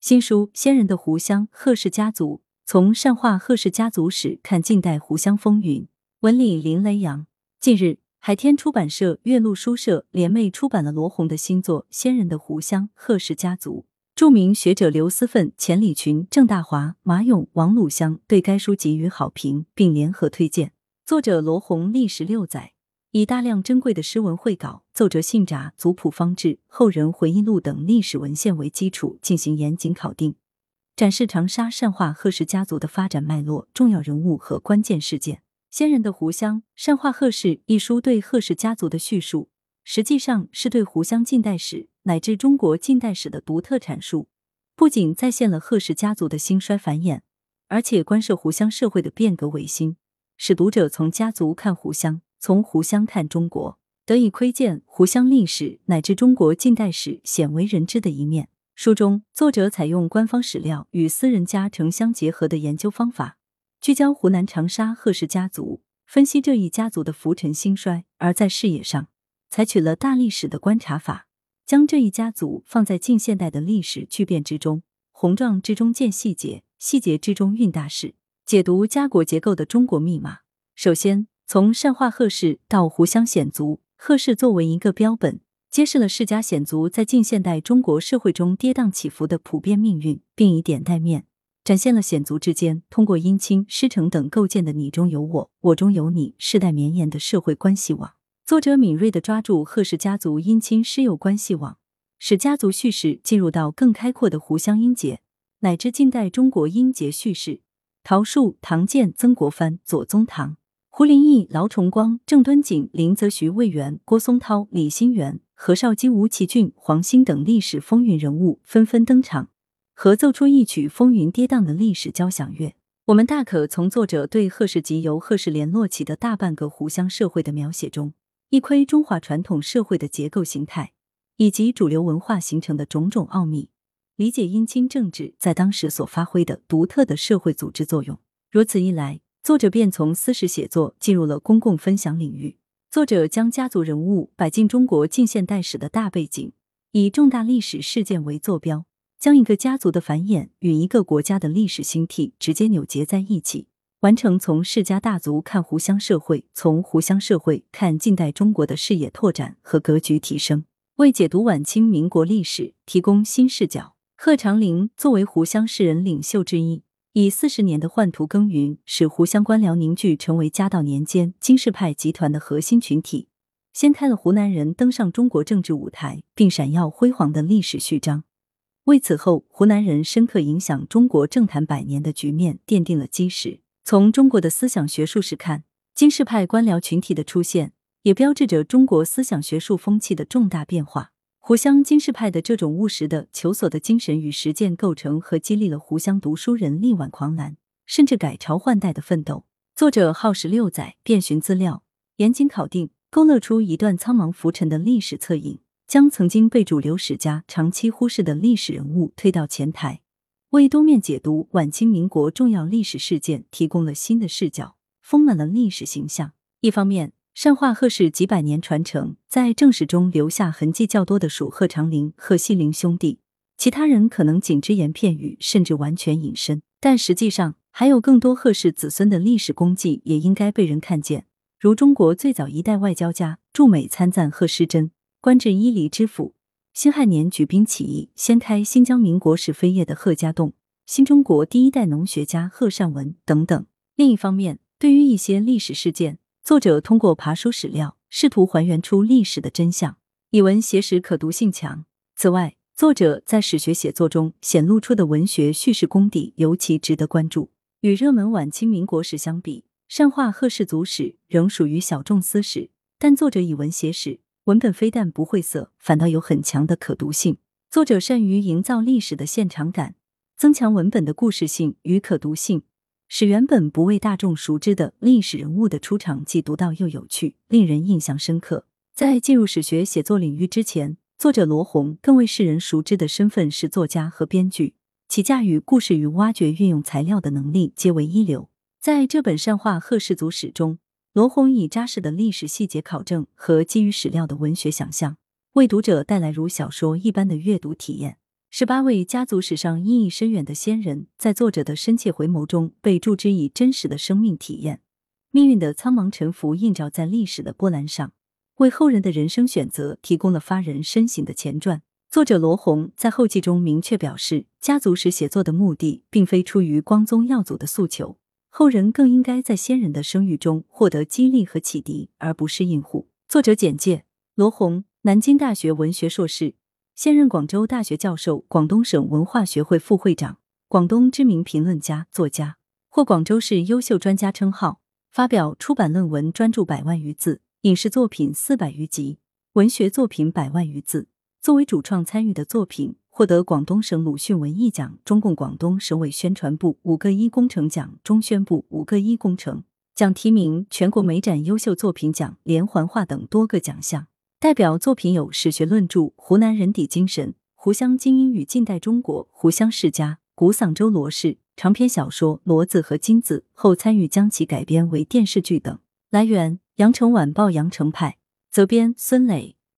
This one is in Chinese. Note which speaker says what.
Speaker 1: 新书《先人的湖湘贺氏家族》，从善化贺氏家族史看近代湖湘风云。文理林雷阳。近日，海天出版社、岳麓书社联袂出版了罗红的新作《先人的湖湘贺氏家族》。著名学者刘思奋、钱理群、郑大华、马勇、王鲁香对该书给予好评，并联合推荐。作者罗红历时六载。以大量珍贵的诗文会稿、奏折信札、族谱方志、后人回忆录等历史文献为基础进行严谨考定，展示长沙善化贺氏家族的发展脉络、重要人物和关键事件。《先人的湖湘善化贺氏》一书对贺氏家族的叙述，实际上是对湖湘近代史乃至中国近代史的独特阐述，不仅再现了贺氏家族的兴衰繁衍，而且关涉湖湘社会的变革维新，使读者从家族看湖湘。从湖湘看中国，得以窥见湖湘历史乃至中国近代史鲜为人知的一面。书中，作者采用官方史料与私人家城相结合的研究方法，聚焦湖南长沙贺氏家族，分析这一家族的浮沉兴衰；而在视野上，采取了大历史的观察法，将这一家族放在近现代的历史巨变之中，宏壮之中见细节，细节之中蕴大事，解读家国结构的中国密码。首先。从善化贺氏到湖湘显族，贺氏作为一个标本，揭示了世家显族在近现代中国社会中跌宕起伏的普遍命运，并以点带面，展现了显族之间通过姻亲师承等构建的你中有我，我中有你，世代绵延的社会关系网。作者敏锐地抓住贺氏家族姻亲师友关系网，使家族叙事进入到更开阔的湖湘音节，乃至近代中国音节叙事。陶树、唐建、曾国藩、左宗棠。胡林翼、劳崇光、郑敦锦、林则徐、魏源、郭松涛、李新元、何绍基、吴奇俊、黄兴等历史风云人物纷纷登场，合奏出一曲风云跌宕的历史交响乐。我们大可从作者对贺氏及由贺氏联络起的大半个湖湘社会的描写中，一窥中华传统社会的结构形态以及主流文化形成的种种奥秘，理解姻亲政治在当时所发挥的独特的社会组织作用。如此一来。作者便从私史写作进入了公共分享领域。作者将家族人物摆进中国近现代史的大背景，以重大历史事件为坐标，将一个家族的繁衍与一个国家的历史兴替直接扭结在一起，完成从世家大族看湖湘社会，从湖湘社会看近代中国的视野拓展和格局提升，为解读晚清民国历史提供新视角。贺长龄作为湖湘士人领袖之一。以四十年的宦途耕耘，使湖湘官僚凝聚成为嘉道年间金氏派集团的核心群体，掀开了湖南人登上中国政治舞台并闪耀辉煌的历史序章，为此后湖南人深刻影响中国政坛百年的局面奠定了基石。从中国的思想学术史看，金氏派官僚群体的出现，也标志着中国思想学术风气的重大变化。湖湘经世派的这种务实的求索的精神与实践，构成和激励了湖湘读书人力挽狂澜，甚至改朝换代的奋斗。作者耗时六载，遍寻资料，严谨考定，勾勒出一段苍茫浮沉的历史侧影，将曾经被主流史家长期忽视的历史人物推到前台，为多面解读晚清民国重要历史事件提供了新的视角，丰满了历史形象。一方面，善化贺氏几百年传承，在正史中留下痕迹较多的属贺长龄、贺西龄兄弟，其他人可能仅只言片语，甚至完全隐身。但实际上，还有更多贺氏子孙的历史功绩也应该被人看见，如中国最早一代外交家驻美参赞贺师珍，官至伊犁知府，辛亥年举兵起义，掀开新疆民国史扉页的贺家栋，新中国第一代农学家贺善文等等。另一方面，对于一些历史事件，作者通过爬书史料，试图还原出历史的真相，以文写史，可读性强。此外，作者在史学写作中显露出的文学叙事功底尤其值得关注。与热门晚清民国史相比，善化贺氏族史仍属于小众私史，但作者以文写史，文本非但不晦涩，反倒有很强的可读性。作者善于营造历史的现场感，增强文本的故事性与可读性。使原本不为大众熟知的历史人物的出场既独到又有趣，令人印象深刻。在进入史学写作领域之前，作者罗红更为世人熟知的身份是作家和编剧，其驾驭故事与挖掘运用材料的能力皆为一流。在这本善化贺氏族史中，罗红以扎实的历史细节考证和基于史料的文学想象，为读者带来如小说一般的阅读体验。十八位家族史上意义深远的先人，在作者的深切回眸中，被注之以真实的生命体验，命运的苍茫沉浮映照在历史的波澜上，为后人的人生选择提供了发人深省的前传。作者罗红在后记中明确表示，家族史写作的目的并非出于光宗耀祖的诉求，后人更应该在先人的声誉中获得激励和启迪，而不是应付。作者简介：罗红，南京大学文学硕士。现任广州大学教授、广东省文化学会副会长，广东知名评论家、作家，获广州市优秀专家称号，发表出版论文专著百万余字，影视作品四百余集，文学作品百万余字。作为主创参与的作品，获得广东省鲁迅文艺奖、中共广东省委宣传部五个一工程奖、中宣部五个一工程奖提名、全国美展优秀作品奖连环画等多个奖项。代表作品有史学论著《湖南人底精神》《湖湘精英与近代中国》《湖湘世家》《古桑州罗氏》长篇小说《骡子和金子》，后参与将其改编为电视剧等。来源：羊城晚报羊城派，责编孙磊。